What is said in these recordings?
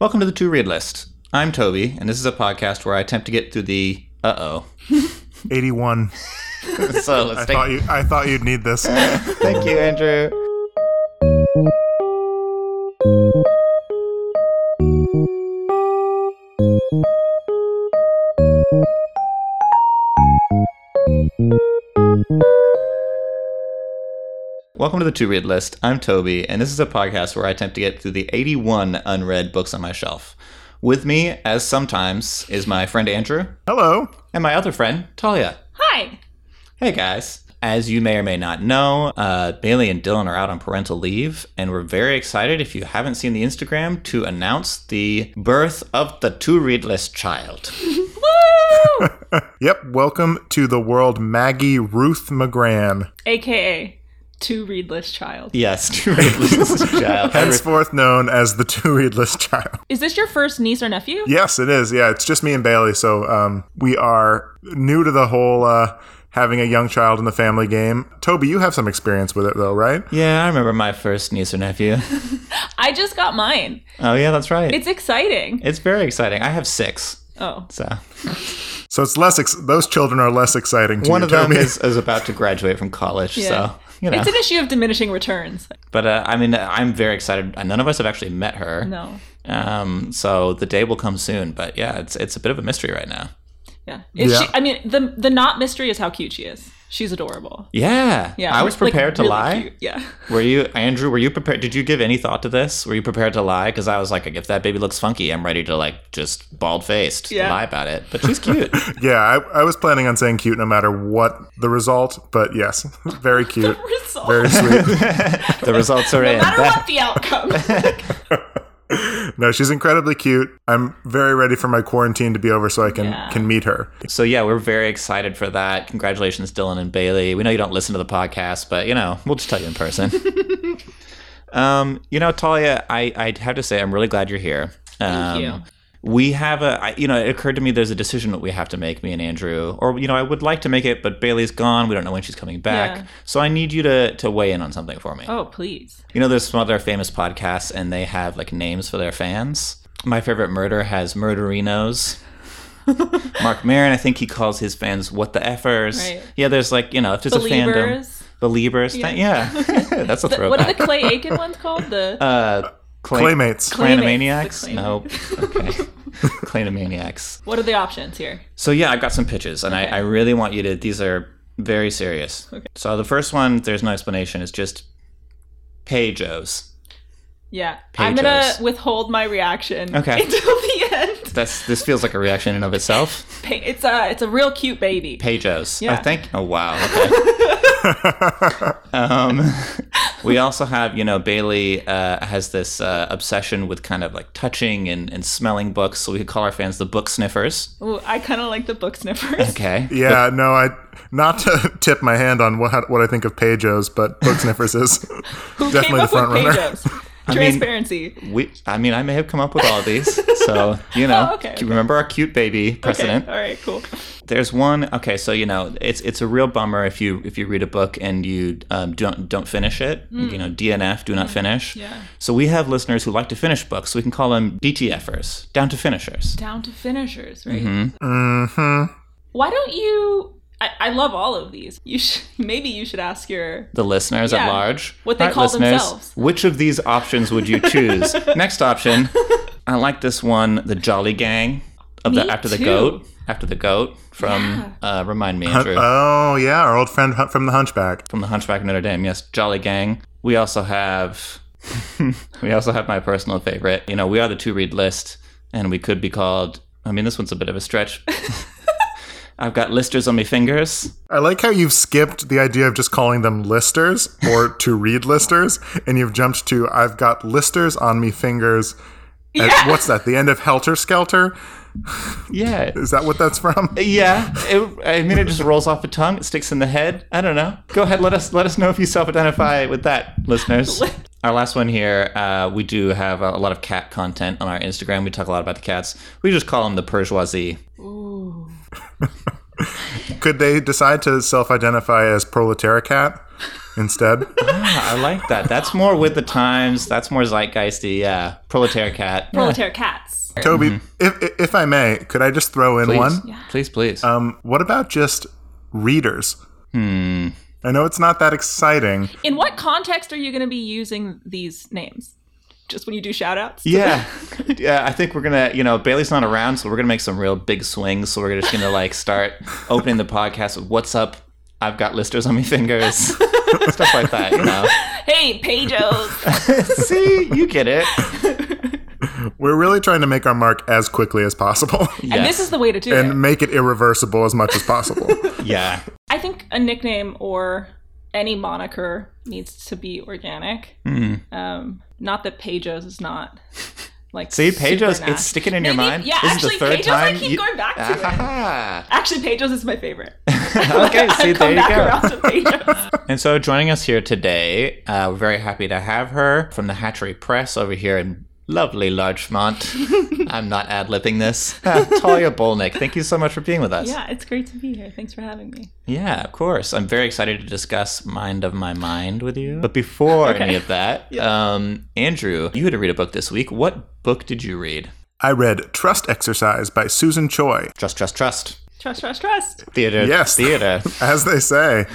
Welcome to the Two Read List. I'm Toby, and this is a podcast where I attempt to get through the uh oh. 81. oh. so let's I take. thought you I thought you'd need this. Thank you, Andrew. Welcome to the Two Read List. I'm Toby, and this is a podcast where I attempt to get through the 81 unread books on my shelf. With me, as sometimes, is my friend Andrew Hello. and my other friend, Talia. Hi. Hey guys. As you may or may not know, uh, Bailey and Dylan are out on parental leave, and we're very excited, if you haven't seen the Instagram, to announce the birth of the two read list child. Woo! Yep, welcome to the world Maggie Ruth McGran. AKA two readless child. yes, two readless child. Henceforth known as the two readless child. Is this your first niece or nephew? Yes, it is. Yeah, it's just me and Bailey. So um, we are new to the whole uh, having a young child in the family game. Toby, you have some experience with it though, right? Yeah, I remember my first niece or nephew. I just got mine. Oh, yeah, that's right. It's exciting. It's very exciting. I have six. Oh. So So it's less. Ex- those children are less exciting to one you, of them is, is about to graduate from college. Yeah. So, you know. It's an issue of diminishing returns. But uh, I mean, I'm very excited. None of us have actually met her. No. Um, so the day will come soon. But yeah, it's it's a bit of a mystery right now. Yeah. Is Yeah. she I mean the the not mystery is how cute she is. She's adorable. Yeah, Yeah. I was like, prepared to really lie. cute. Yeah. Were you, Andrew? Were you prepared? Did you give any thought to this? Were you prepared to lie? Because I was like, if that baby looks funky, I'm ready to like just bald faced Yeah. lie about it. But she's cute. yeah, I, I was planning on saying cute no matter what the result, but yes, very cute, Result. very sweet. the results are in. no matter That- what the outcome. No, she's incredibly cute. I'm very ready for my quarantine to be over so I can Yeah. can meet her. So yeah, we're very excited for that. Congratulations, Dylan and Bailey. We know you don't listen to the podcast, but you know we'll just tell you in person. um, you know, Talia, I I have to say I'm really glad you're here. Thank Um, you. We have a, I, you know, it occurred to me there's a decision that we have to make, me and Andrew, or you know, I would like to make it, but Bailey's gone. We don't know when she's coming back, Yeah. so I need you to to weigh in on something for me. Oh, please. You know, there's some other famous podcasts, and they have like names for their fans. My favorite murder has murderinos. Marc Maron, I think he calls his fans "what the effers." Right. Yeah, there's like you know, if there's a fandom, Believers. believers. Yeah, yeah. that's a The- throwback. what are the Clay Aiken ones called? The uh, clay, Playmates. Claymates. Clanamaniacs? The Nope. Okay. Clanamaniacs. what are the options here? So yeah, I've got some pitches, and I, I really want you to. These are very serious. Okay. So the first one, there's no explanation. It's just Pejos. Yeah. I'm gonna Pagos. withhold my reaction Okay. until the end. That's this feels like a reaction in and of itself. Pa- It's a it's a real cute baby. Pejos. Yeah. I think. Oh wow. Okay. um, we also have, you know, Bailey uh, has this uh, obsession with kind of like touching and, and smelling books, so we could call our fans the book sniffers. Ooh, I kind of like the book sniffers. Okay. Yeah, no, I not to tip my hand on what what I think of Pejos, but Book Sniffers is definitely came the up front with runner. Pejos? mean- Transparency. We, I mean, I may have come up with all these, so you know. Oh, okay, okay. Remember our cute baby precedent. Okay. All right. Cool. There's one. Okay, so you know, it's it's a real bummer if you if you read a book and you um, don't don't finish it. You know, DNF, do not finish. Hmm. Yeah. So we have listeners who like to finish books, so we can call them DTFers, down to finishers. Down to finishers, right? Mm-hmm. Why don't you? I, I love all of these. You should maybe you should ask your The listeners at large. what they All right, call listeners, themselves. Which of these options would you choose? Next option. I like this one, the Jolly Gang of the Me after the goat. After the goat from uh, remind me, Andrew. Oh yeah, our old friend from the Hunchback. from the Hunchback of Notre Dame. Yes, Jolly Gang. We also have we also have my personal favorite. You know, we are the two read list, and we could be called. I mean, this one's a bit of a stretch. I've got listers on my fingers. I like how you've skipped the idea of just calling them listers or to read listers, and you've jumped to I've got listers on me fingers. At- Yeah. what's that? The end of Helter Skelter? Yeah, Is that what that's from? yeah. It, I mean, it just rolls off the tongue. It sticks in the head. I don't know. Go ahead. Let us let us know if you self-identify with that, listeners. Our last one here, uh, we do have a, a lot of cat content on our Instagram. We talk a lot about the cats. We just call them the Perjoisie. Ooh. Could they decide to self-identify as proletariat? instead. Ah, I like that. That's more with the times. That's more zeitgeisty. Yeah, proletariat cat. Yeah. Proletariat cats. Toby, if, if I may, could I just throw in Please, one? please, please. Um, what about just readers? hmm. I know it's not that exciting. In what context are you going to be using these names? Just when you do shout outs? Yeah, yeah. I think we're gonna, you know, Bailey's not around, so we're gonna make some real big swings. So we're just gonna like start opening the podcast with "What's up? I've got listers on my fingers," stuff like that. You know. Hey, Pajos. See, you get it. We're really trying to make our mark as quickly as possible And this is the way to do it. and make it irreversible as much as possible. yeah. I think a nickname or any moniker needs to be organic. Hmm. Um, not that Pajos is not like See, nasty. it's sticking in your mind. Yeah, this actually, is the third Pajos, time I keep you- going back to it. Actually, Pajos is my favorite. okay, see, there you go. around to Pajos. And so, joining us here today, uh, we're very happy to have her from the Hatchery Press over here in lovely Larchmont. I'm not ad libbing this. Talia Bolnick, thank you so much for being with us. yeah, it's great to be here. Thanks for having me. Yeah, of course. I'm very excited to discuss Mind of My Mind with you. But before Okay. any of that, um, Andrew, you had to read a book this week. What book did you read? I read Trust Exercise by Susan Choi. Trust, trust, trust. Trust, trust, trust. Theater. Yes. Theater. As they say.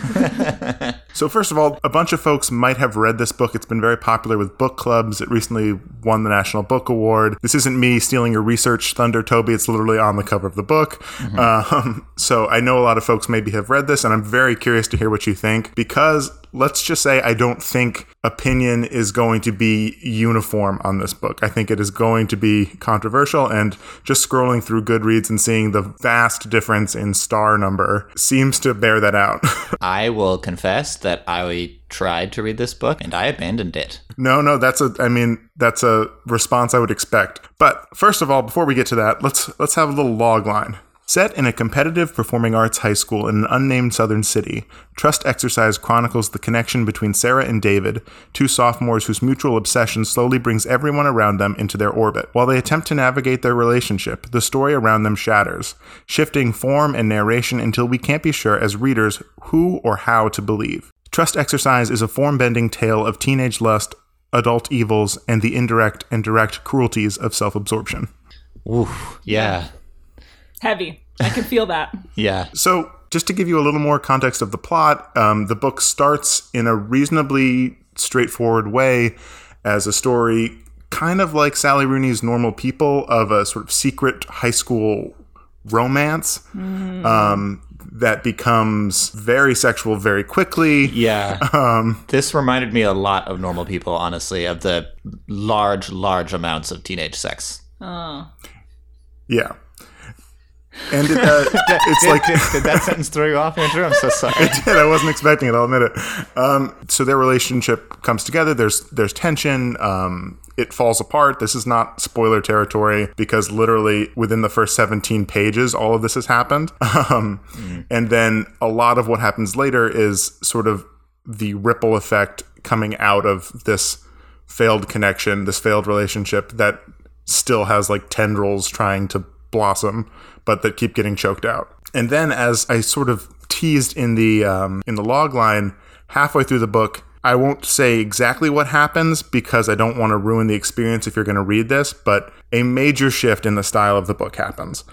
so, first of all, a bunch of folks might have read this book. It's been very popular with book clubs. It recently won the National Book Award. This isn't me stealing your research thunder, Toby. It's literally on the cover of the book. Um, so, I know a lot of folks maybe have read this, and I'm very curious to hear what you think because let's just say I don't think opinion is going to be uniform on this book. I think it is going to be controversial, and just scrolling through Goodreads and seeing the vast difference in star number seems to bear that out. I will confess that I tried to read this book and I abandoned it. no, no, that's a I mean, that's a response I would expect. But first of all, before we get to that, let's let's have a little log line. Set in a competitive performing arts high school in an unnamed southern city, Trust Exercise chronicles the connection between Sarah and David, two sophomores whose mutual obsession slowly brings everyone around them into their orbit. While they attempt to navigate their relationship, the story around them shatters, shifting form and narration until we can't be sure as readers who or how to believe. Trust Exercise is a form bending tale of teenage lust, adult evils, and the indirect and direct cruelties of self absorption. Ooh, yeah. Heavy. I can feel that. Yeah. So, just to give you a little more context of the plot, um, the book starts in a reasonably straightforward way as a story, kind of like Sally Rooney's Normal People, of a sort of secret high school romance um, that becomes very sexual very quickly. Yeah. Um, This reminded me a lot of normal people, honestly, of the large, large amounts of teenage sex. Oh. yeah. And it, uh, it's like. did, did that sentence throw you off, Andrew? I'm so sorry. it did. I wasn't expecting it. I'll admit it. Um, so their relationship comes together. There's there's tension. Um, it falls apart. This is not spoiler territory because literally within the first 17 pages, all of this has happened. Um, And then a lot of what happens later is sort of the ripple effect coming out of this failed connection, this failed relationship that still has like tendrils trying to blossom, but that keep getting choked out. And then, as I sort of teased in the um, in the log line, halfway through the book, I won't say exactly what happens because I don't want to ruin the experience if you're going to read this. But a major shift in the style of the book happens.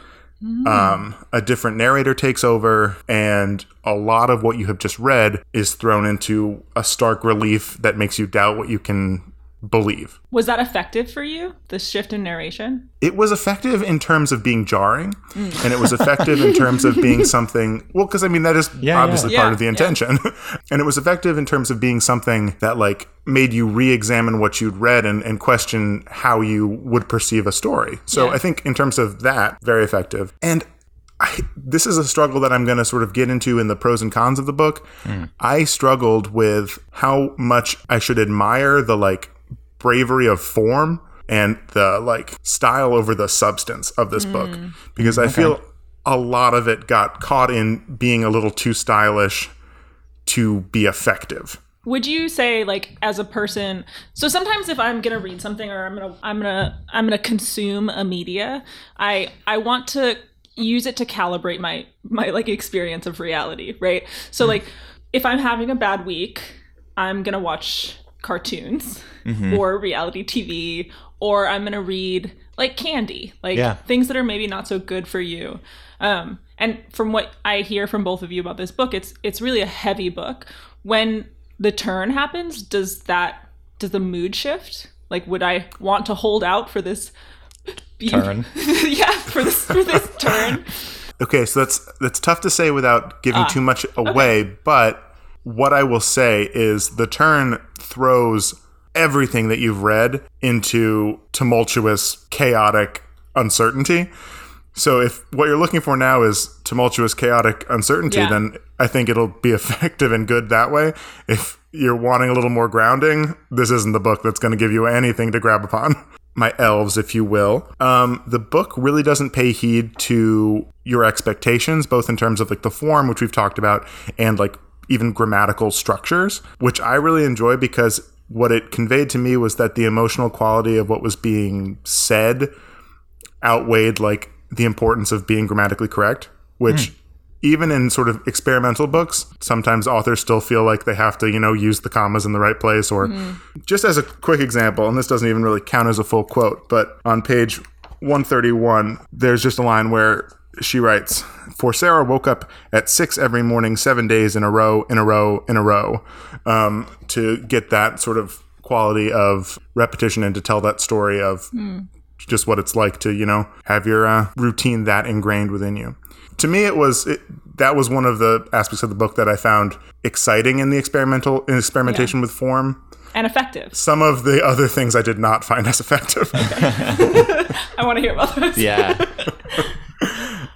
Um, a different narrator takes over, and a lot of what you have just read is thrown into a stark relief that makes you doubt what you can believe. Was that effective for you? The shift in narration? It was effective in terms of being jarring, and it was effective in terms of being something. Well, because I mean that is Yeah, obviously yeah. part Yeah, of the yeah. intention, and it was effective in terms of being something that like made you re-examine what you'd read and, and question how you would perceive a story. So Yeah. I think in terms of that, very effective. And I, this is a struggle that I'm going to sort of get into in the pros and cons of the book. Hmm. I struggled with how much I should admire the like bravery of form and the like style over the substance of this book hmm. because I feel a lot of it got caught in being a little too stylish to be effective. Would you say like as a person so sometimes if I'm going to read something or I'm going to I'm going to I'm going to consume a media, I I want to use it to calibrate my my like experience of reality, right? So hmm. like if I'm having a bad week, I'm gonna watch cartoons or reality TV, or I'm gonna read like candy, like Yeah. things that are maybe not so good for you. Um, and from what I hear from both of you about this book, it's it's really a heavy book. When the turn happens, does that does the mood shift? Like, would I want to hold out for this beau- Turn. yeah, for this for this turn. Okay, so that's that's tough to say without giving too much away, but what I will say is the turn throws everything that you've read into tumultuous, chaotic uncertainty. So if what you're looking for now is tumultuous, chaotic uncertainty, Yeah. then I think it'll be effective and good that way. If you're wanting a little more grounding, this isn't the book that's going to give you anything to grab upon. My elves, if you will. Um, the book really doesn't pay heed to your expectations, both in terms of like the form, which we've talked about, and like even grammatical structures, which I really enjoy because what it conveyed to me was that the emotional quality of what was being said outweighed like the importance of being grammatically correct, which hmm. even in sort of experimental books, sometimes authors still feel like they have to, you know, use the commas in the right place or hmm. just as a quick example, and this doesn't even really count as a full quote, but on page 131, there's just a line where she writes, For Sarah woke up at six every morning, seven days in a row, in a row, in a row, um, to get that sort of quality of repetition and to tell that story of just what it's like to you know have your uh, routine that ingrained within you to me it was it, that was one of the aspects of the book that i found exciting in the experimental in experimentation with form and effective. some of the other things i did not find as effective I want to hear about those. Yeah.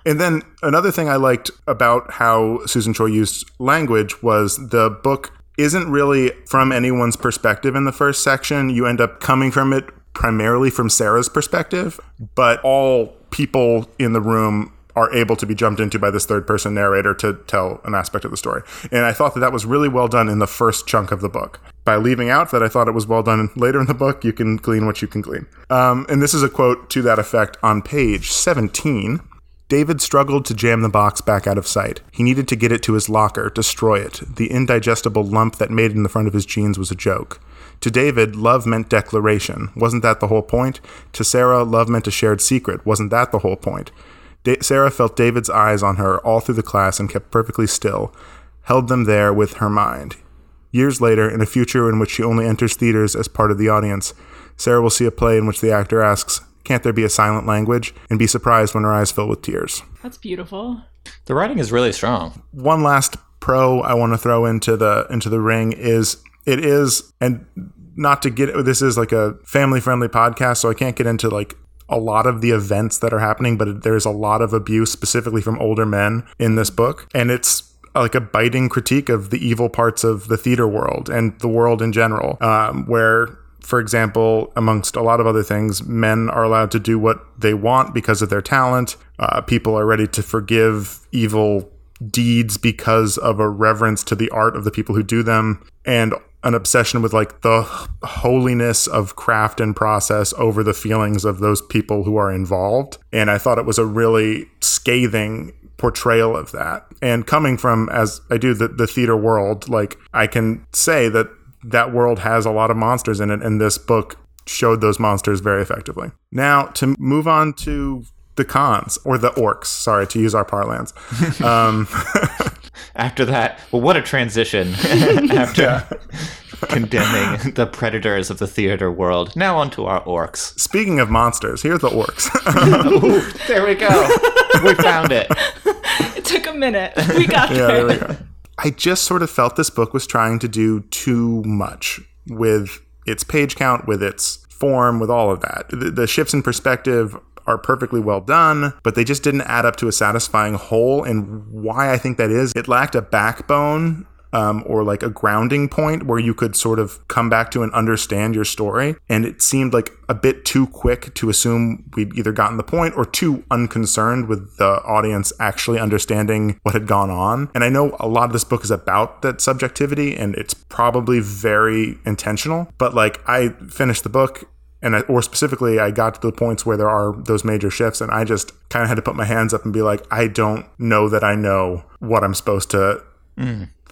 And then another thing I liked about how Susan Choi used language was the book isn't really from anyone's perspective in the first section. You end up coming from it primarily from Sarah's perspective, but all people in the room are able to be jumped into by this third person narrator to tell an aspect of the story. And I thought that that was really well done in the first chunk of the book. By leaving out that I thought it was well done later in the book, you can glean what you can glean. Um, and this is a quote to that effect on page 17. David struggled to jam the box back out of sight. He needed to get it to his locker, destroy it. The indigestible lump that made in the front of his jeans was a joke. To David, love meant declaration. Wasn't that the whole point? To Sarah, love meant a shared secret. Wasn't that the whole point? Da- Sarah felt David's eyes on her all through the class and kept perfectly still, held them there with her mind. Years later, in a future in which she only enters theaters as part of the audience, Sarah will see a play in which the actor asks, Can't there be a silent language? and be surprised when her eyes fill with tears. That's beautiful. The writing is really strong. One last pro I want to throw into the into the ring is it is and not to get this is like a family friendly podcast, so I can't get into like a lot of the events that are happening, but there's a lot of abuse specifically from older men in this book, and it's like a biting critique of the evil parts of the theater world and the world in general, um, where for example, amongst a lot of other things, men are allowed to do what they want because of their talent. Uh, people are ready to forgive evil deeds because of a reverence to the art of the people who do them and an obsession with like the holiness of craft and process over the feelings of those people who are involved. And I thought it was a really scathing portrayal of that. And coming from, as I do, the, the theater world, like I can say that that world has a lot of monsters in it, and this book showed those monsters very effectively. Now, to move on to the cons, or the orcs, sorry, to use our parlance. Um, After that, well, what a transition after condemning the predators of the theater world. Now onto our orcs. speaking of monsters, here's the orcs. Ooh, there we go. We found it. It took a minute. We got yeah, there. there we go. I just sort of felt this book was trying to do too much with its page count, with its form, with all of that. The, the shifts in perspective are perfectly well done, but they just didn't add up to a satisfying whole. And why I think that is, it lacked a backbone. Um, or like a grounding point where you could sort of come back to and understand your story. And it seemed like a bit too quick to assume we'd either gotten the point or too unconcerned with the audience actually understanding what had gone on. And I know a lot of this book is about that subjectivity and it's probably very intentional, but like I finished the book and I, or specifically i got to the points where there are those major shifts and i just kind of had to put my hands up and be like i don't know that i know what i'm supposed to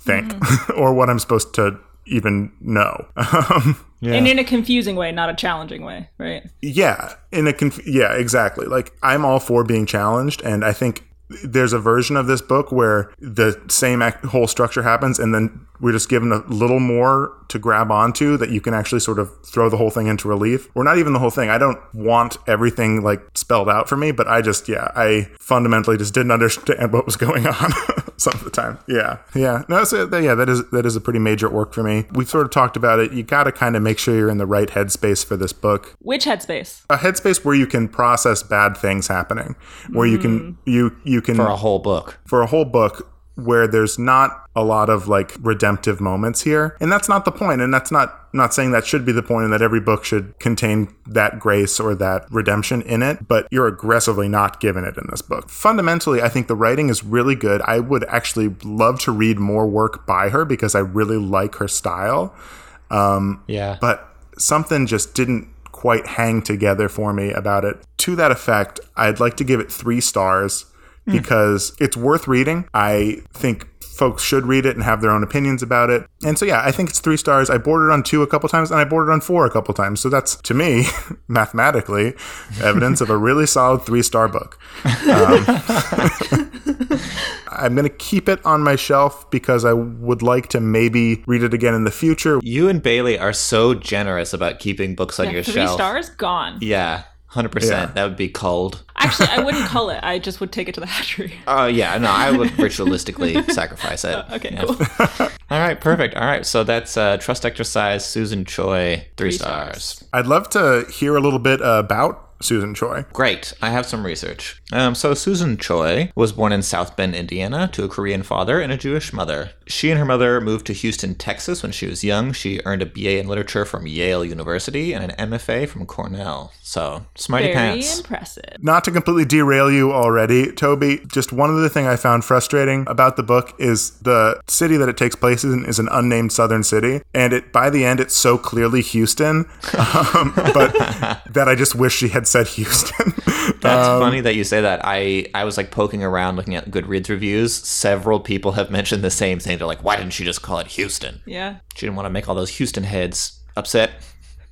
think or what i'm supposed to even know. Um, Yeah. And in a confusing way, not a challenging way, right? yeah, in a conf- yeah, exactly. Like I'm all for being challenged, and I think there's a version of this book where the same act- whole structure happens, and then we're just given a little more to grab onto that you can actually sort of throw the whole thing into relief, or not even the whole thing. I don't want everything like spelled out for me, but I just yeah, I fundamentally just didn't understand what was going on some of the time. Yeah, yeah, no, so yeah, that is that is a pretty major work for me. We've sort of talked about it. You got to kind of make sure you're in the right headspace for this book Which headspace? a headspace where you can process bad things happening where you can hmm. you you can for a whole book. for a whole book where there's not a lot of like redemptive moments here. And that's not the point and that's not not saying that should be the point and that every book should contain that grace or that redemption in it but you're aggressively not given it in this book. Fundamentally i think the writing is really good. I would actually love to read more work by her because i really like her style. Um, Yeah. but something just didn't quite hang together for me about it. To that effect, I'd like to give it three stars because it's worth reading. I think folks should read it and have their own opinions about it. And so, yeah, I think it's three stars. I boarded on two a couple times and I boarded on four a couple times. So that's, to me, mathematically, evidence of a really solid three star book. Um, I'm going to keep it on my shelf because I would like to maybe read it again in the future. You and Bailey are so generous about keeping books on Yeah, your three shelf. stars gone. Yeah, hundred Yeah. percent. That would be cold. Actually, I wouldn't cull it. I just would take it to the hatchery. Oh yeah, no, I would ritualistically sacrifice it. Okay, Yeah. cool. All right, perfect. All right, so that's uh, Trust Exercise, Susan Choi, three, Three stars. stars. I'd love to hear a little bit about Susan Choi. Great. I have some research. Um, so, Susan Choi was born in South Bend, Indiana, to a Korean father and a Jewish mother. She and her mother moved to Houston, Texas when she was young. She earned a BA in literature from Yale University and an MFA from Cornell. So, smarty Very pants. impressive. Not to completely derail you already, Toby, just one other thing I found frustrating about the book is the city that it takes place in is an unnamed southern city. And it by the end, it's so clearly Houston, um, but that I just wish she had said Houston. That's Um, funny that you say that. I, I was like poking around looking at Goodreads reviews. Several people have mentioned the same thing. They're like, why didn't she just call it Houston? Yeah. She didn't want to make all those Houston heads upset.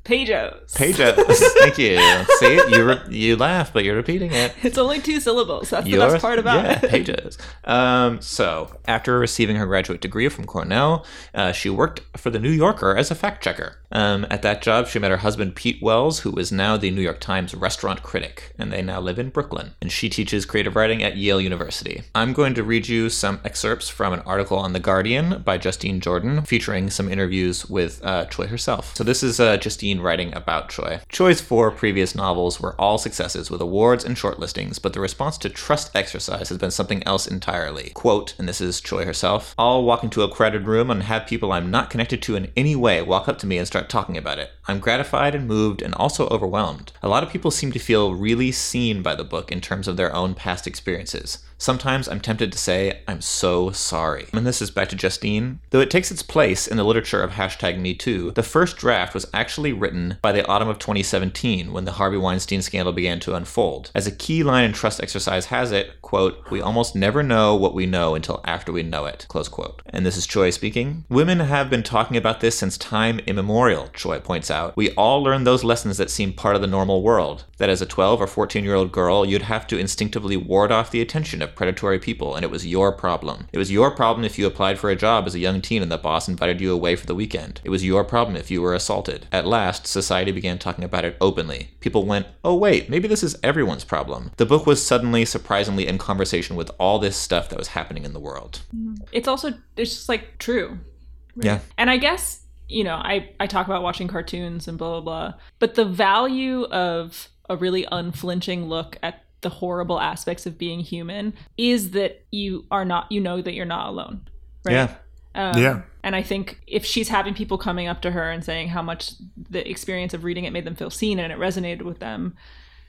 Pejos. Pages. Thank you. See, you re- you laugh, but you're repeating it. It's only two syllables. That's the best part about yeah, it. pages. Um, so, after receiving her graduate degree from Cornell, uh, she worked for the New Yorker as a fact checker. Um, at that job, she met her husband Pete Wells, who is now the New York Times restaurant critic, and they now live in Brooklyn. And she teaches creative writing at Yale University. I'm going to read you some excerpts from an article on The Guardian by Justine Jordan, featuring some interviews with uh, Choi herself. So, this is uh, Justine writing about Choi. Choi's four previous novels were all successes with awards and shortlistings, but the response to Trust Exercise has been something else entirely. Quote, and this is Choi herself I'll walk into a crowded room and have people I'm not connected to in any way walk up to me and start talking about it. I'm gratified and moved and also overwhelmed. A lot of people seem to feel really seen by the book in terms of their own past experiences. Sometimes I'm tempted to say, I'm so sorry. And this is back to Justine. Though it takes its place in the literature of hashtag MeToo, the first draft was actually written by the autumn of 2017 when the Harvey Weinstein scandal began to unfold. As a key line in Trust Exercise has it, quote, we almost never know what we know until after we know it, close quote. And this is Choi speaking. Women have been talking about this since time immemorial, Choi points out. We all learn those lessons that seem part of the normal world. That as a 12 or 14 year old girl, you'd have to instinctively ward off the attention of predatory people, and it was your problem. It was your problem if you applied for a job as a young teen and the boss invited you away for the weekend. It was your problem if you were assaulted. At last, society began talking about it openly. People went, oh wait, maybe this is everyone's problem. The book was suddenly, surprisingly in conversation with all this stuff that was happening in the world. Mm-hmm. It's also it's just like true. Yeah. And I guess, you know, I, I talk about watching cartoons and blah, blah, blah. But the value of a really unflinching look at the horrible aspects of being human is that you are not, you know, that you're not alone. Right. Yeah. Um, Yeah. And I think if she's having people coming up to her and saying how much the experience of reading it made them feel seen and it resonated with them,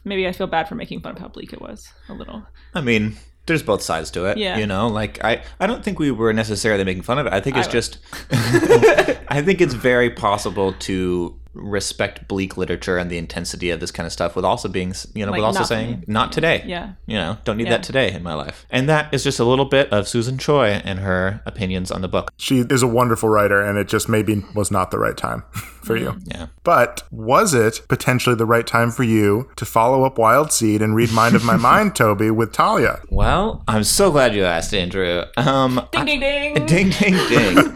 maybe I feel bad for making fun of how bleak it was a little. I mean, there's both sides to it. Yeah. You know, like I, I don't think we were necessarily making fun of it. I think it's I just I think it's very possible to respect bleak literature and the intensity of this kind of stuff with also being, you know, Like, with also not saying not today. Yeah. You know, don't need Yeah. that today in my life. And that is just a little bit of Susan Choi and her opinions on the book. She is a wonderful writer, and it just maybe was not the right time for you. Yeah. But was it potentially the right time for you to follow up Wild Seed and read Mind of My Mind, Toby, with Talia? Well, I'm so glad you asked, Andrew. Um, Ding ding ding. ding, ding, ding.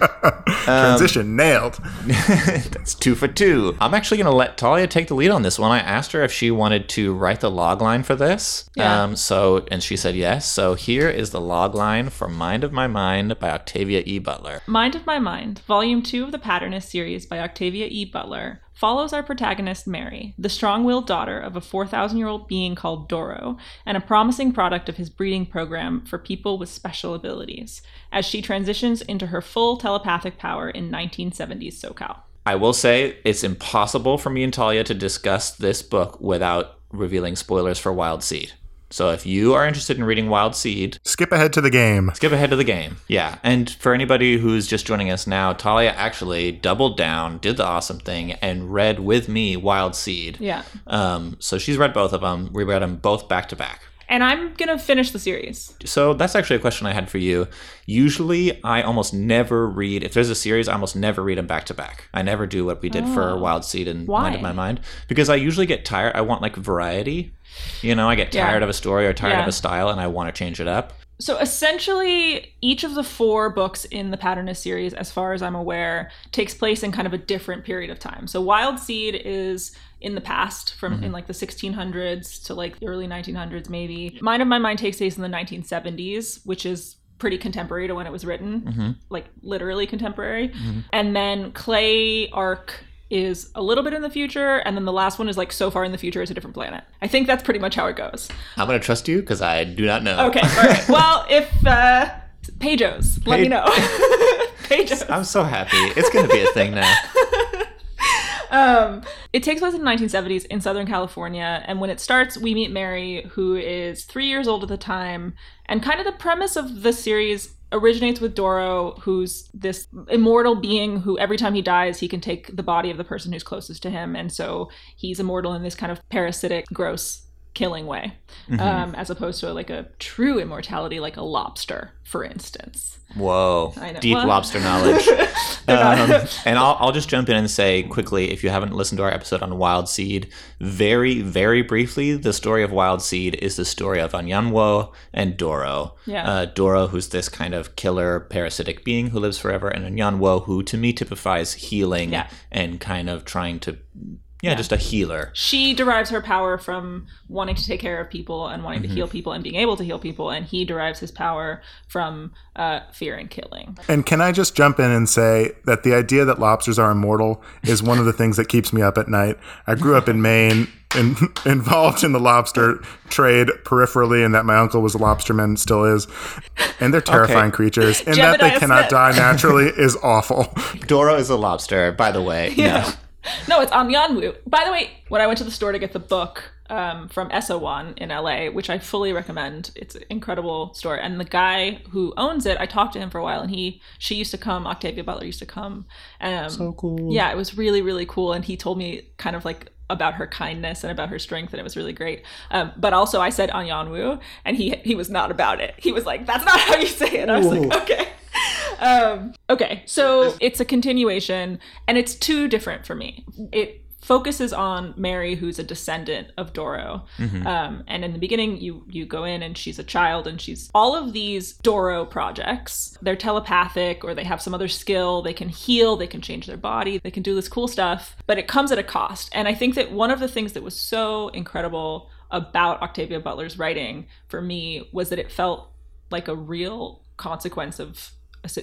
Transition nailed. That's two for two. I'm actually going to let Talia take the lead on this one. I asked her if she wanted to write the log line for this. Yeah. Um, so, and she said yes. So here is the log line for Mind of My Mind by Octavia E. Butler. Mind of My Mind, Volume 2 of the Patternist series by Octavia E. Butler, follows our protagonist Mary, the strong willed daughter of a 4,000 year old being called Doro, and a promising product of his breeding program for people with special abilities, as she transitions into her full telepathic power in 1970s SoCal. I will say it's impossible for me and Talia to discuss this book without revealing spoilers for Wild Seed. So if you are interested in reading Wild Seed, Skip ahead to the game. skip ahead to the game. Yeah. And for anybody who's just joining us now, Talia actually doubled down, did the awesome thing, and read with me Wild Seed. Yeah. Um, so she's read both of them. We read them both back to back. And I'm going to finish the series. So that's actually a question I had for you. Usually, I almost never read, if there's a series, I almost never read them back to back. I never do what we did for oh. Wild Seed and Why? Mind of My Mind because I usually get tired. I want like variety. You know, I get Yeah. tired of a story or tired Yeah. of a style and I want to change it up. So essentially, each of the four books in the Patternist series, as far as I'm aware, takes place in kind of a different period of time. So Wild Seed is in the past, from mm-hmm. in like the 1600s to like the early 1900s, maybe. Mind of My Mind takes place in the 1970s, which is pretty contemporary to when it was written, mm-hmm. like literally contemporary. Mm-hmm. And then Clay's Ark is a little bit in the future, and then the last one is like so far in the future it's a different planet. I think that's pretty much how it goes. I'm to trust you because I do not know. Okay, all right. Well, if uh Pejos, let me know. Pejos. I'm so happy. It's to be a thing now. Um, it takes place in the 1970s in Southern California, and when it starts, we meet Mary, who is three years old at the time, and kind of the premise of the series originates with Doro, who's this immortal being who every time he dies, he can take the body of the person who's closest to him, and so he's immortal in this kind of parasitic, gross killing way, um, as opposed to like a true immortality, like a lobster, for instance. Whoa. I know. Deep Well- lobster knowledge. Um, and I'll, I'll just jump in and say quickly if you haven't listened to our episode on Wild Seed, very, very briefly, the story of Wild Seed is the story of Anyanwu and Doro. Yeah. Uh, Doro, who's this kind of killer parasitic being who lives forever, and Anyanwu, who to me typifies healing Yeah. and kind of trying to, yeah, just a healer. she derives her power from wanting to take care of people and wanting Mm-hmm. to heal people and being able to heal people and he derives his power from uh, fear and killing And can I just jump in and say that the idea that lobsters are immortal is one of the things that keeps me up at night. I grew up in Maine. In, involved in the lobster trade peripherally, and that my uncle was a lobsterman, still is, and they're terrifying creatures. And that they cannot Smith. die naturally is awful. Dora is a lobster, by the way. Yeah. no it's Anyanwu. by the way when i went to the store to get the book um, from Eso Won in LA, which I fully recommend. It's an incredible store. And the guy who owns it, I talked to him for a while, and he, she used to come. Octavia Butler used to come. Um, so cool. Yeah, it was really, really cool. And he told me kind of like about her kindness and about her strength, and it was really great. Um, but also, I said Anyanwu, and he he was not about it. He was like, "That's not how you say it." I was like, "Okay." Um, okay, so it's a continuation, and it's too different for me. It focuses on Mary, who's a descendant of Doro. Um, and in the beginning, you you go in and she's a child, and she's all of these Doro projects. They're telepathic, or they have some other skill. They can heal. They can change their body. They can do this cool stuff, but it comes at a cost. And I think that one of the things that was so incredible about Octavia Butler's writing for me was that it felt like a real consequence of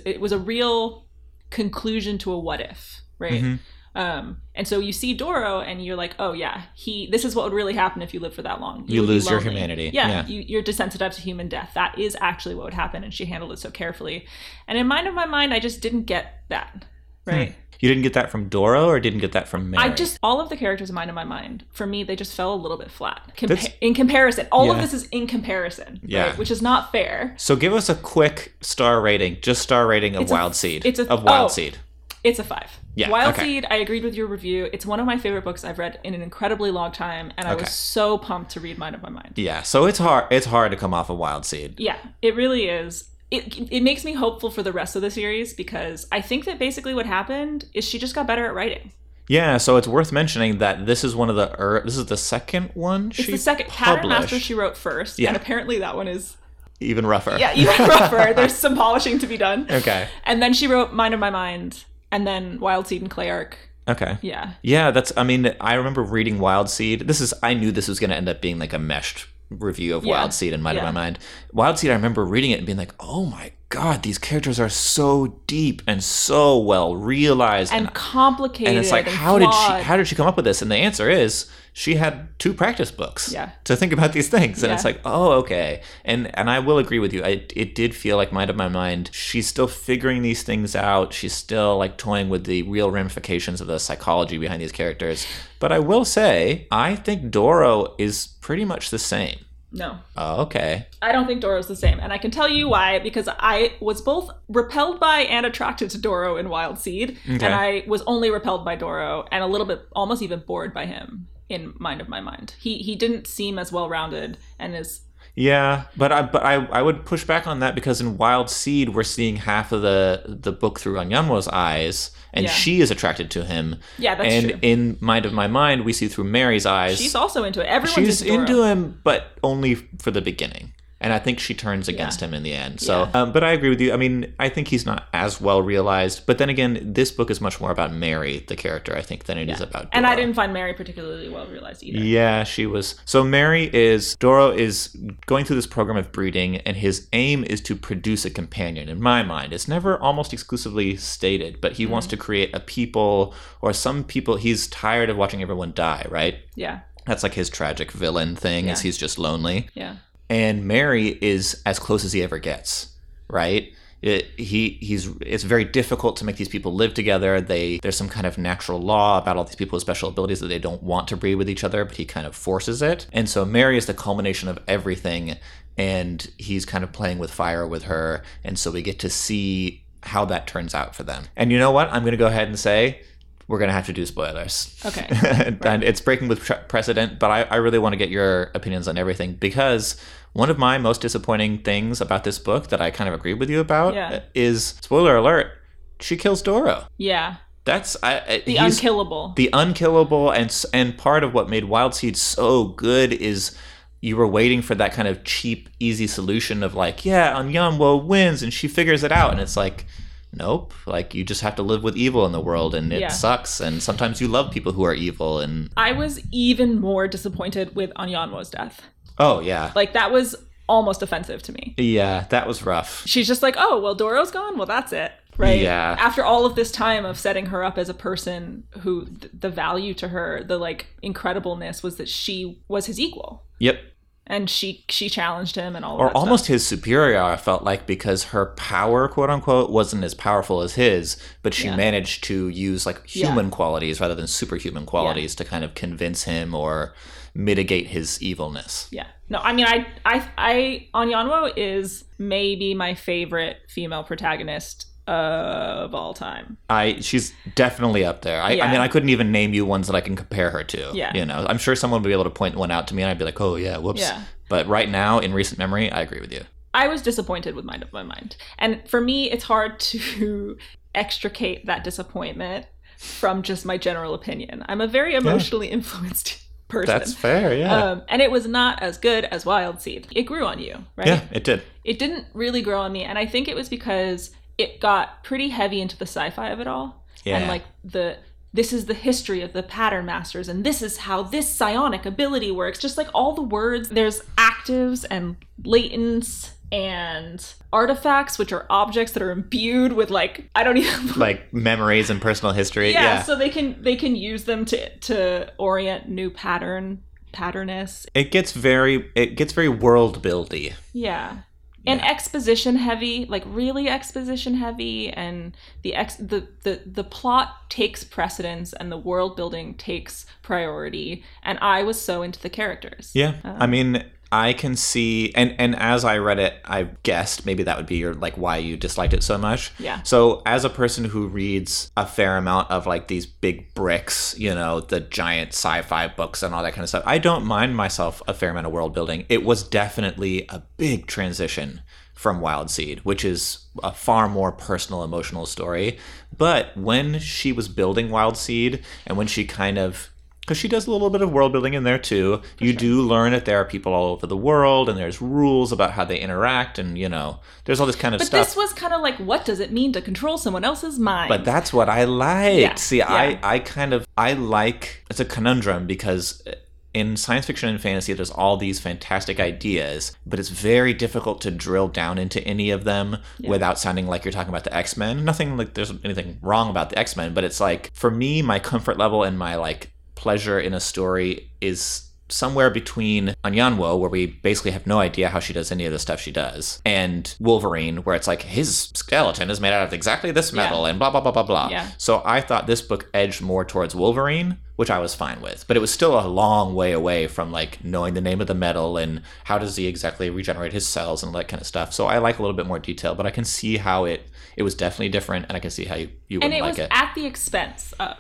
it was a real conclusion to a what if, right? Mm-hmm. Um, and so you see Doro, and you're like, oh yeah, he. This is what would really happen if you live for that long. You be lose your humanity. Yeah, Yeah. You, you're desensitized to human death. That is actually what would happen, and she handled it so carefully. And in mind of my mind, I just didn't get that. Hmm. Right. You didn't get that from Doro or didn't get that from Mary? I just all of the characters in mind of my mind for me they just fell a little bit flat Compa- in comparison. All of this is in comparison, Yeah. right? which is not fair. So give us a quick star rating, just star rating of It's a- Wild Seed. it's a- of Wild oh. Seed. It's a five. Yeah, Wild okay. Seed, I agreed with your review. It's one of my favorite books I've read in an incredibly long time, and I Okay. was so pumped to read Mind of My Mind. Yeah, so it's hard. It's hard to come off a wild seed. Yeah, it really is. It, it makes me hopeful for the rest of the series because I think that basically what happened is she just got better at writing. Yeah, so it's worth mentioning that this is one of the er, this is the second one It's she the second Patternmaster she wrote first, Yeah. and apparently that one is even rougher. yeah even rougher. There's some polishing to be done. Okay. And then she wrote Mind of My Mind, and then Wild Seed and Clay's Ark. Okay. Yeah, Yeah, that's. I mean, I remember reading Wild Seed. This is. I knew this was going to end up being like a meshed review of Yeah. Wild Seed in Mind Yeah. of My Mind. Wild Seed. I remember reading it and being like, "Oh my god, these characters are so deep and so well realized." and complicated. and it's like, and how did she? How did she come up with this? And the answer is, she had two practice books. Yeah. To think about these things, and Yeah. it's like, oh, okay. And and I will agree with you. I, it did feel like Mind of My Mind. She's still figuring these things out. She's still like toying with the real ramifications of the psychology behind these characters. But I will say, I think Doro is pretty much the same. No, Oh, okay. I don't think Doro's the same, and I can tell you why. Because I was both repelled by and attracted to Doro in Wild Seed, Okay. and I was only repelled by Doro and a little bit, almost even bored by him in Mind of My Mind. He he didn't seem as well rounded and as Yeah, but I but I, I would push back on that because in Wild Seed we're seeing half of the the book through Anyanwu's eyes, and Yeah. she is attracted to him. Yeah, that's and true. in Mind of My Mind we see through Mary's eyes. she's also into it. Everyone's She's into, into him, but only for the beginning. And I think she turns against him in the end. So, Yeah. um, but I agree with you. I mean, I think he's not as well realized. But then again, this book is much more about Mary, the character, I think, than it is about. And I didn't find Mary particularly well realized either. Yeah, she was. So Mary is Doro is going through this program of breeding, and his aim is to produce a companion. In my mind, it's never almost exclusively stated, but he wants to create a people or some people. He's tired of watching everyone die. Right. Yeah, That's like his tragic villain thing. Is Yeah. he's just lonely, yeah, and Mary is as close as he ever gets. Right. It, he he's it's very difficult to make these people live together. They there's some kind of natural law about all these people with special abilities that they don't want to breed with each other, but he kind of forces it. And so Mary is the culmination of everything, and he's kind of playing with fire with her, and so we get to see how that turns out for them. And you know what? I'm going to go ahead and say we're going to have to do spoilers. Okay. and it's breaking with precedent, but I, I really want to get your opinions on everything because one of my most disappointing things about this book that I kind of agree with you about Yeah. is spoiler alert, she kills Doro. yeah. That's I, I- The unkillable. the unkillable and and part of what made Wild Seed so good is you were waiting for that kind of cheap, easy solution of like, yeah, Anyanwu wins and she figures it out, and it's like, nope, like you just have to live with evil in the world, and it Yeah. sucks, and sometimes you love people who are evil, and I was even more disappointed with Anyanwu's death. Oh yeah, Like that was almost offensive to me. yeah, that was rough. She's just like, "Oh, well, Doro's gone. Well, that's it." Right? Yeah. After all of this time of setting her up as a person who th- the value to her, the like incredibleness was that she was his equal. Yep. And she she challenged him and all of Or that stuff. almost his superior, I felt like, because her power, quote unquote, wasn't as powerful as his, but she Yeah. managed to use like Yeah. human qualities rather than superhuman qualities to kind of convince him or mitigate his evilness. Yeah. No, I mean, I, I, I, Anyanwu is maybe my favorite female protagonist of all time. I she's definitely up there. I, I mean, I couldn't even name you ones that I can compare her to. Yeah. You know, I'm sure someone would be able to point one out to me, and I'd be like, oh yeah, whoops. Yeah. But right now, in recent memory, I agree with you. I was disappointed with Mind of My Mind. And for me, it's hard to extricate that disappointment from just my general opinion. I'm a very emotionally influenced person. That's fair. Yeah. Um, and it was not as good as Wild Seed. It grew on you, right? yeah, it did. It didn't really grow on me. And I think it was because it got pretty heavy into the sci fi of it all. Yeah. And like the this is the history of the pattern masters and this is how this psionic ability works. Just like all the words, there's actives and latents and artifacts, which are objects that are imbued with like I don't even Like memories and personal history. yeah, yeah. so they can they can use them to to orient new pattern patterness. it gets very it gets very world buildy. Yeah. And exposition heavy, like really exposition heavy, and the ex the, the the plot takes precedence and the world building takes priority. And I was so into the characters. Yeah. I um, mean, I can see and and as I read it, I guessed maybe that would be your like why you disliked it so much. Yeah. So as a person who reads a fair amount of like these big bricks, you know, the giant sci-fi books and all that kind of stuff, I don't mind myself a fair amount of world building. It was definitely a big transition from Wild Seed, which is a far more personal, emotional story. But when she was building Wild Seed and when she kind of because she does a little bit of world building in there too. you do learn that there are people all over the world and there's rules about how they interact and you know there's all this kind of But stuff. But this was kind of like, what does it mean to control someone else's mind? but that's what I like. Yeah, See, yeah. I I kind of I like it's a conundrum because uh, in science fiction and fantasy there's all these fantastic ideas, but it's very difficult to drill down into any of them without sounding like you're talking about the X-Men. Nothing like there's anything wrong about the X-Men, but it's like for me my comfort level and my like pleasure in a story is somewhere between Anyanwu, where we basically have no idea how she does any of the stuff she does, and Wolverine, where it's like his skeleton is made out of exactly this metal and blah blah blah blah blah. Yeah. So I thought this book edged more towards Wolverine, which I was fine with. But it was still a long way away from like knowing the name of the metal and how does he exactly regenerate his cells and all that kind of stuff. So I like a little bit more detail, but I can see how it it was definitely different and I can see how you, you wouldn't it like was it. at the expense of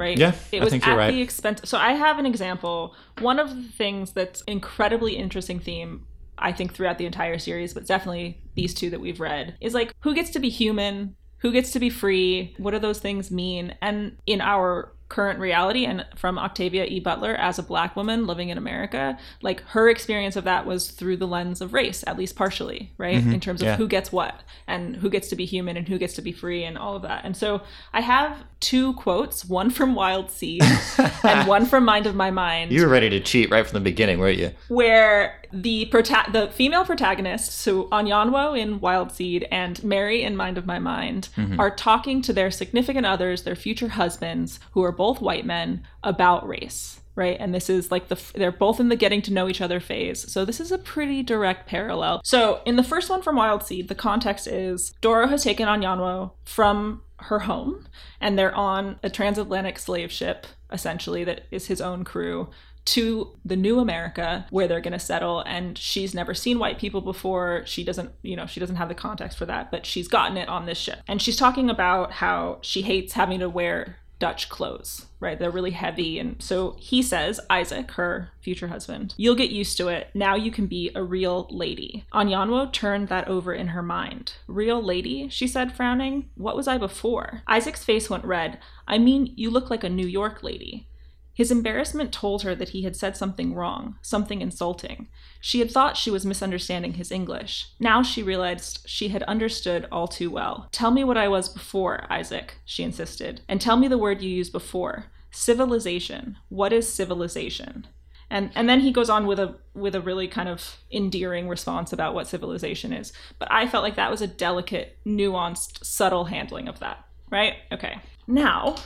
right? Yeah, it I was think you're right. the expense so i have an example. One of the things that's incredibly interesting theme i think throughout the entire series but definitely these two that we've read is like who gets to be human? Who gets to be free? What do those things mean? And in our current reality and from Octavia E. Butler as a black woman living in America, like her experience of that was through the lens of race, at least partially, right? Mm-hmm. In terms of yeah. who gets what and who gets to be human and who gets to be free and all of that. And so I have two quotes, one from Wild Seed and one from Mind of My Mind You were ready to cheat right from the beginning, weren't you? where the prota- the female protagonists, so Anyanwu in Wild Seed and Mary in Mind of My Mind, mm-hmm. are talking to their significant others, their future husbands, who are both white men, about race. Right, and this is like the they're both in the getting to know each other phase. So this is a pretty direct parallel. So in the first one from Wild Seed, the context is Doro has taken Anyanwu from her home, and they're on a transatlantic slave ship, essentially that is his own crew to the new America where they're going to settle and she's never seen white people before she doesn't you know she doesn't have the context for that but she's gotten it on this ship and she's talking about how she hates having to wear Dutch clothes right? They're really heavy. And so he says Isaac her future husband you'll get used to it. Now you can be a real lady. Anyanwu turned that over in her mind. Real lady? she said frowning. What was I before? Isaac's face went red. I mean you look like a New York lady. His embarrassment told her that he had said something wrong, something insulting. She had thought she was misunderstanding his English. Now she realized she had understood all too well. Tell me what I was before, Isaac, she insisted, and tell me the word you used before. Civilization. What is civilization? And and then he goes on with a with a really kind of endearing response about what civilization is. But I felt like that was a delicate, nuanced, subtle handling of that. Right? Okay. Now,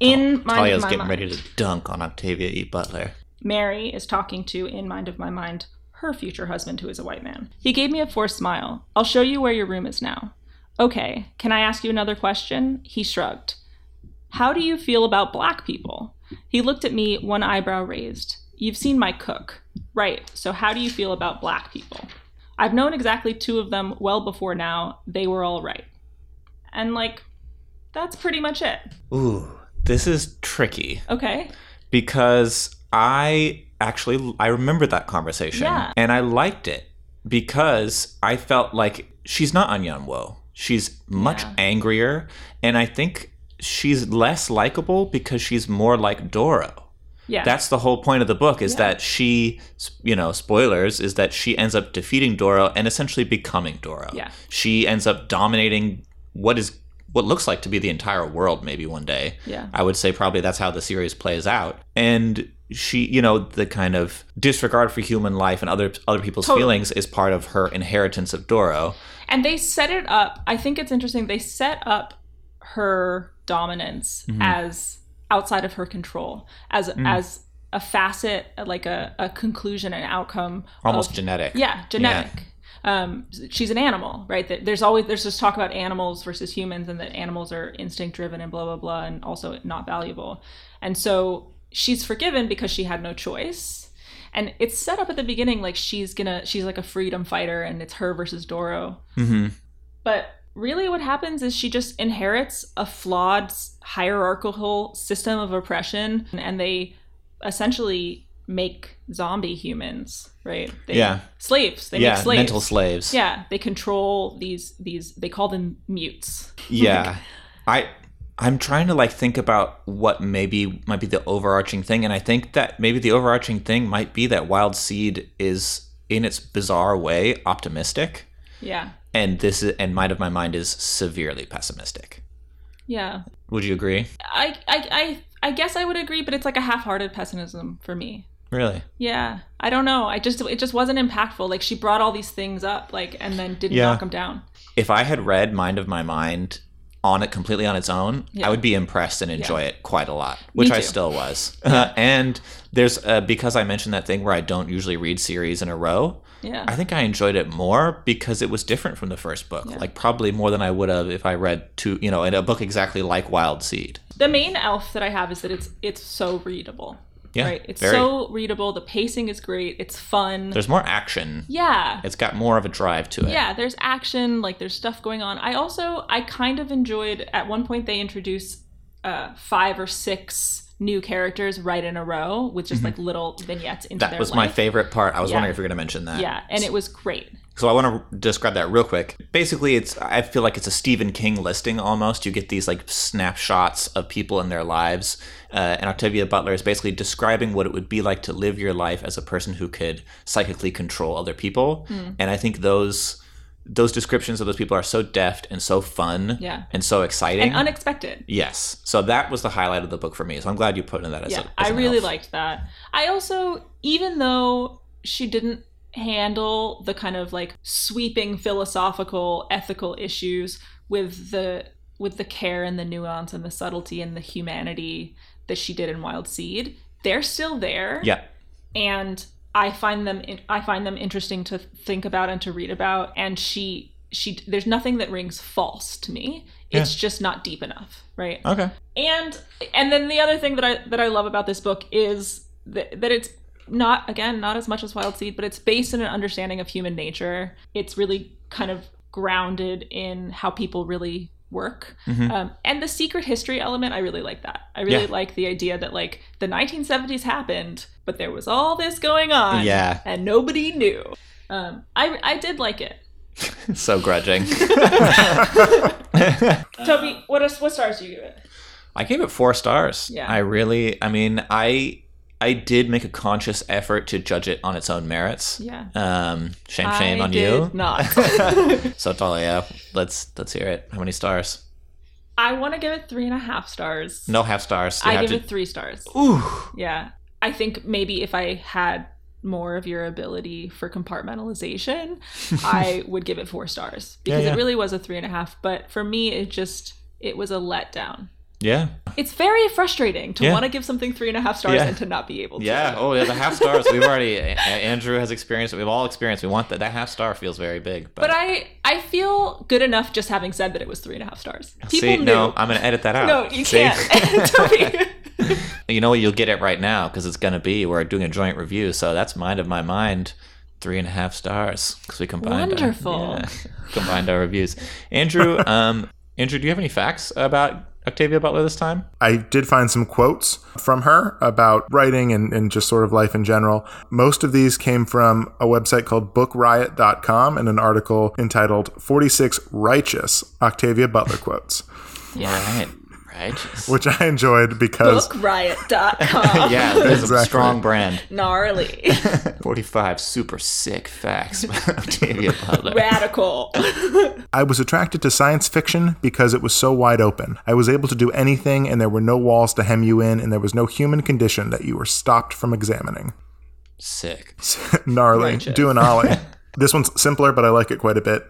in oh, my, Talia's getting mind- ready to dunk on Octavia E. Butler. Mary is talking to, in mind of my mind, her future husband, who is a white man. He gave me a forced smile. I'll show you where your room is now. Okay, can I ask you another question? He shrugged. How do you feel about black people? He looked at me, one eyebrow raised. You've seen my cook. Right, so how do you feel about black people? I've known exactly two of them well before now. They were all right. And, like, that's pretty much it. Ooh, this is tricky Okay. because I actually I remember that conversation Yeah. and I liked it because I felt like she's not Anyanwu. She's much Yeah. angrier and I think she's less likable because she's more like Doro. Yeah. That's the whole point of the book is Yeah. that she, you know, spoilers, is that she ends up defeating Doro and essentially becoming Doro. Yeah. She ends up dominating what is what looks like to be the entire world maybe one day. Yeah. I would say probably that's how the series plays out. And she, you know, the kind of disregard for human life and other other people's Totally. feelings is part of her inheritance of Doro. And they set it up. I think it's interesting. They set up her dominance Mm-hmm. as outside of her control, as Mm. as a facet, like a, a conclusion and outcome. Almost of, genetic. yeah, genetic. Um, she's an animal, right? That There's always there's this talk about animals versus humans, and that animals are instinct driven and blah blah blah, and also not valuable. And so she's forgiven because she had no choice. and it's set up at the beginning like she's gonna she's like a freedom fighter and it's her versus Doro. hmm But really, what happens is she just inherits a flawed hierarchical system of oppression, and they essentially make zombie humans, right? They, Yeah. slaves. They yeah, make slaves. mental slaves. Yeah, they control these these. They call them mutes. Yeah. I I'm trying to like think about what maybe might be the overarching thing and I think that maybe the overarching thing might be that Wild Seed is in its bizarre way optimistic Yeah, and this is and Mind of My Mind is severely pessimistic. yeah. Would you agree? I I I I guess I would agree, but it's like a half-hearted pessimism for me. Really? Yeah, I don't know. I just it just wasn't impactful. Like she brought all these things up, like, and then didn't Yeah. knock them down. If I had read Mind of My Mind on it completely on its own, Yeah. I would be impressed and enjoy it quite a lot, which I still was. and there's uh, because I mentioned that thing where I don't usually read series in a row. Yeah, I think I enjoyed it more because it was different from the first book. Yeah. Like probably more than I would have if I read two, you know, in a book exactly like Wild Seed. the main elf that I have is that it's it's so readable. Yeah, right. It's very. so readable. The pacing is great. It's fun. There's more action. yeah. It's got more of a drive to it. Yeah, there's action, like there's stuff going on. I also I kind of enjoyed at one point they introduce uh five or six new characters right in a row with just like little vignettes into Mm-hmm. That was my favorite part. I was Yeah. wondering if you're going to mention that. Yeah, and it was great. So I want to describe that real quick. Basically, it's I feel like it's a Stephen King listing almost. You get these like snapshots of people in their lives, uh, and Octavia Butler is basically describing what it would be like to live your life as a person who could psychically control other people. Hmm. And I think those those descriptions of those people are so deft and so fun, Yeah. and so exciting. And unexpected. yes, so that was the highlight of the book for me. So I'm glad you put in that as yeah, a. as I really liked that. I also, even though she didn't handle the kind of like sweeping philosophical, ethical issues with the with the care and the nuance and the subtlety and the humanity that she did in Wild Seed, they're still there. Yeah, and I find them I find them interesting to think about and to read about. And she she there's nothing that rings false to me. It's just not deep enough, right? okay. And and then the other thing that I that I love about this book is that, that it's not again not as much as Wild Seed, but it's based in an understanding of human nature. It's really kind of grounded in how people really work. Um, and the secret history element, I really like that. I really Yeah. like the idea that like the 1970s happened, but there was all this going on, Yeah. and nobody knew. Um, I I did like it. so grudging. Toby, what what stars do you give it? I gave it four stars. Yeah. I really, I mean, I I did make a conscious effort to judge it on its own merits. Yeah. Um, shame, shame I on did you. Not. So Talia, let's let's hear it. How many stars? I want to give it three and a half stars. No half stars. You I give to. it three stars. Ooh. Yeah. I think maybe if I had more of your ability for compartmentalization, I would give it four stars because yeah. it really was a three and a half. But for me, it just it was a letdown. Yeah. It's very frustrating to Yeah. want to give something three and a half stars Yeah. and to not be able to. Yeah. Oh, yeah. The half stars. We've already. Andrew has experienced it. We've all experienced. We want that. That half star feels very big. But, But I I feel good enough just having said that it was three and a half stars. People see, knew. no, I'm gonna edit that out. no, you See? can't. You know what? You'll get it right now because it's gonna be. We're doing a joint review, so that's mind of my mind. Three and a half stars because we combined. Wonderful. Our, yeah, combined our reviews. Andrew, um, Andrew, do you have any facts about Octavia Butler this time? I did find some quotes from her about writing and, and just sort of life in general. Most of these came from a website called bookriot.com and an article entitled 46 Righteous Octavia Butler Quotes, Yeah. Right. Right. which I enjoyed because Bookriot.com. yeah, there's a strong brand. Gnarly. 45 super sick facts about Octavia Butler. Radical. I was attracted to science fiction because it was so wide open. I was able to do anything, and there were no walls to hem you in, and there was no human condition that you were stopped from examining. Sick. Gnarly. Righteous. Do an ollie. this one's simpler, but I like it quite a bit.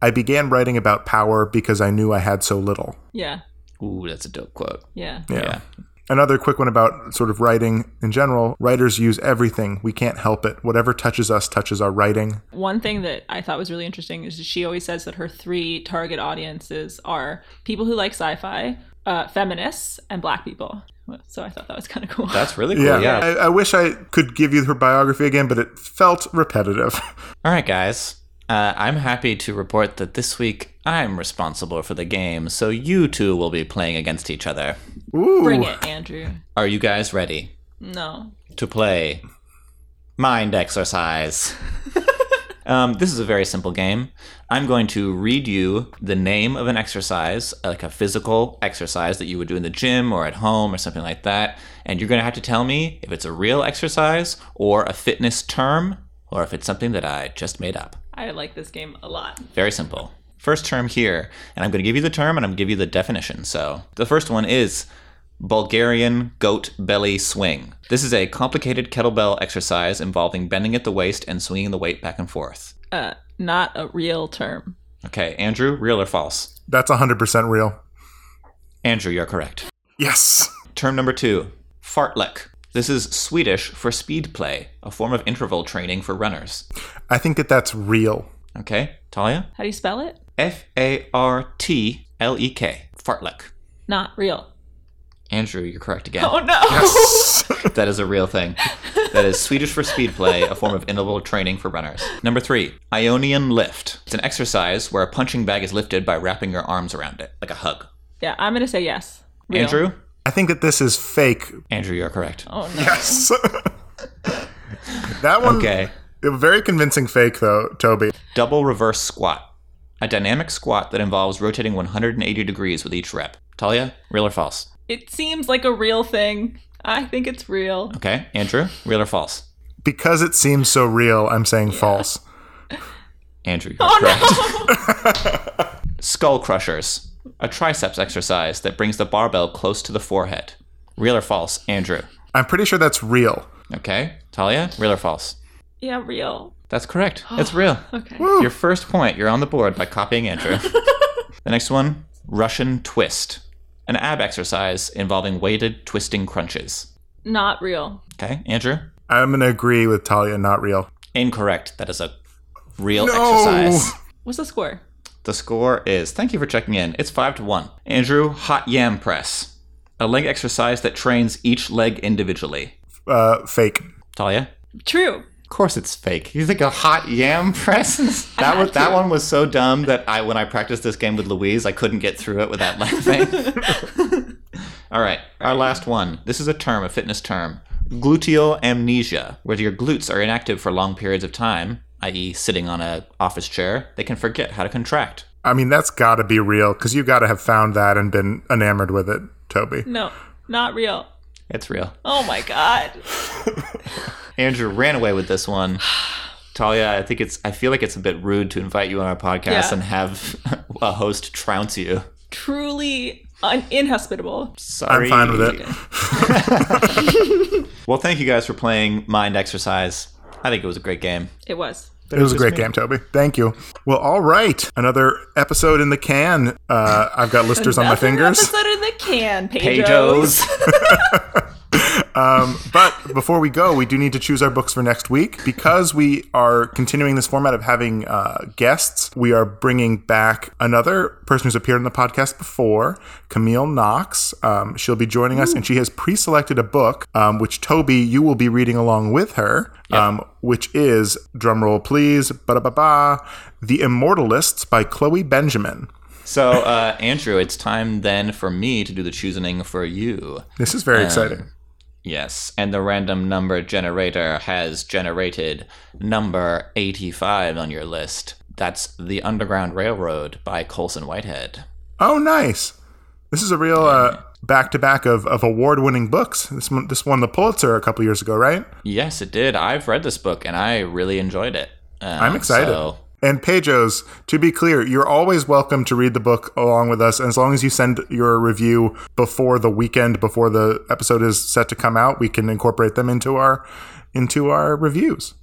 I began writing about power because I knew I had so little. Yeah. Ooh, that's a dope quote. Yeah. Yeah. Yeah. Another quick one about sort of writing in general. Writers use everything. We can't help it. Whatever touches us touches our writing. One thing that I thought was really interesting is that she always says that her three target audiences are people who like sci-fi, uh, feminists, and black people. So I thought that was kind of cool. That's really cool. Yeah, Yeah. I, I wish I could give you her biography again, but it felt repetitive. All right, guys. Uh, I'm happy to report that this week I'm responsible for the game, so you two will be playing against each other. Ooh, Bring it, Andrew. Are you guys ready No. to play Mind Exercise? um, this is a very simple game. I'm going to read you the name of an exercise, like a physical exercise that you would do in the gym or at home or something like that. And you're going to have to tell me if it's a real exercise or a fitness term or if it's something that I just made up. I like this game a lot. Very simple. First term here, and I'm going to give you the term and I'm going to give you the definition. So the first one is Bulgarian goat belly swing. This is a complicated kettlebell exercise involving bending at the waist and swinging the weight back and forth. Uh, not a real term. Okay, Andrew, real or false? that's 100% real. Andrew, you're correct. Yes. Term number two, fartlek. This is Swedish for speed play, a form of interval training for runners. I think that that's real. Okay, Talia? How do you spell it? F A R T L E K. Fartlek. Not real. Andrew, you're correct again. Oh no. That is a real thing. That is Swedish for speed play, a form of interval training for runners. Number three, Ionian lift. It's an exercise where a punching bag is lifted by wrapping your arms around it, like a hug. yeah, I'm gonna say yes. Real. Andrew? I think that this is fake. Andrew, you're correct. Oh no. Yes. that one, Okay. very convincing fake, though, Toby. Double reverse squat. A dynamic squat that involves rotating 180 degrees with each rep. Talia, real or false? It seems like a real thing. I think it's real. Okay. Andrew, real or false? Because it seems so real, I'm saying false. Andrew, you're Oh correct. Skull crushers. A triceps exercise that brings the barbell close to the forehead. Real or false? Andrew. I'm pretty sure that's real. Okay. Talia, real or false? Yeah, real. That's correct. It's real. Okay. Your first point, you're on the board by copying Andrew. the next one, Russian twist. An ab exercise involving weighted twisting crunches. Not real. Okay, Andrew? I'm going to agree with Talia, not real. Incorrect. That is a real No. exercise. What's the score? The score is thank you for checking in. It's five to one. Andrew, hot yam press. A leg exercise that trains each leg individually. Uh, fake. Talia? True. Of course it's fake. You think a hot yam press? that was that one was so dumb that I when I practiced this game with Louise, I couldn't get through it without laughing. All right, our last one. This is a term, a fitness term. Gluteal amnesia, where your glutes are inactive for long periods of time, i.e., sitting on an office chair. They can forget how to contract. I mean, that's got to be real because you got to have found that and been enamored with it, Toby. No, not real. It's real. Oh my god. Andrew ran away with this one. Talia, I think it's. I feel like it's a bit rude to invite you on our podcast Yeah. and have a host trounce you. Truly un- inhospitable. Sorry. I'm fine with it. Well, thank you guys for playing Mind Exercise. I think it was a great game. It was. It was a great game, Toby. Thank you. Well, all right. Another episode in the can. Uh, I've got listers on my Another fingers. Episode in the can, Pejos. Pejos. But before we go, we do need to choose our books for next week. Because we are continuing this format of having uh, guests, we are bringing back another person who's appeared on the podcast before, Camille Knox. Um, she'll be joining us, and she has pre selected a book, um, which Toby, you will be reading along with her, um, which is, drumroll please, ba ba ba, The Immortalists by Chloe Benjamin. so, uh, Andrew, it's time then for me to do the choosing for you. This is very exciting. Yes, and the random number generator has generated number 85 on your list. That's The Underground Railroad by Colson Whitehead. Oh, nice. This is a real uh, back-to-back of, of award-winning books. This one, this won the Pulitzer a couple years ago, right? Yes, it did. I've read this book and I really enjoyed it. Um, I'm excited. so- And Pejos, to be clear, you're always welcome to read the book along with us. And as long as you send your review before the weekend, before the episode is set to come out, we can incorporate them into our into our reviews.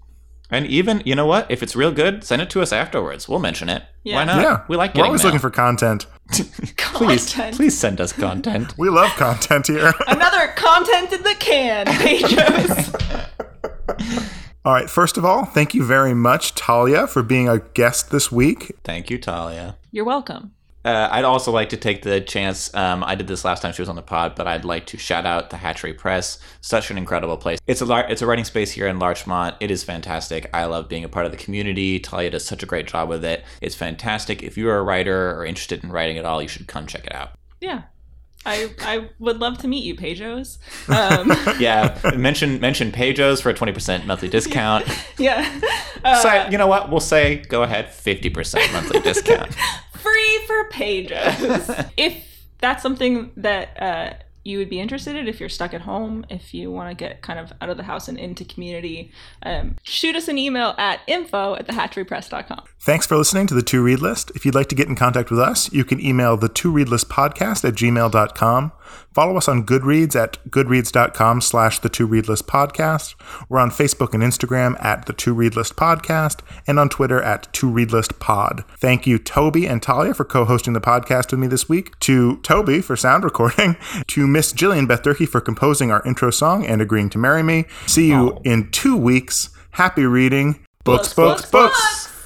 And even, you know what? If it's real good, send it to us afterwards. We'll mention it. Yeah. Why not? yeah, We like We're always mail. looking for content. please, Content. please send us content. We love content here. Another content in the can, Pejos. All right. First of all, thank you very much, Talia, for being a guest this week. Thank you, Talia. You're welcome. Uh, I'd also like to take the chance. Um, I did this last time she was on the pod, but I'd like to shout out the Hatchery Press. Such an incredible place. It's a lar- it's a writing space here in Larchmont. It is fantastic. I love being a part of the community. Talia does such a great job with it. It's fantastic. If you are a writer or interested in writing at all, you should come check it out. Yeah. I, I would love to meet you, Pejos. Um, Yeah, mention mention Pejos for a twenty percent monthly discount. yeah. Uh, so you know what? We'll say go ahead, fifty percent monthly discount. free for pages. if that's something that uh, you would be interested in, if you're stuck at home, if you want to get kind of out of the house and into community, um, shoot us an email at info at thehatcherypress.com. Thanks for listening to the To Read List. If you'd like to get in contact with us, you can email the To Read List podcast at gmail.com. Follow us on Goodreads at goodreads.com slash the To Read List podcast. We're on Facebook and Instagram at the To Read List podcast and on Twitter at To Read List pod. Thank you, Toby and Talia, for co-hosting the podcast with me this week. To Toby for sound recording. To Miss Jillian Beth Durkee for composing our intro song and agreeing to marry me. See you oh. in two weeks. Happy reading. Books, books, books. books.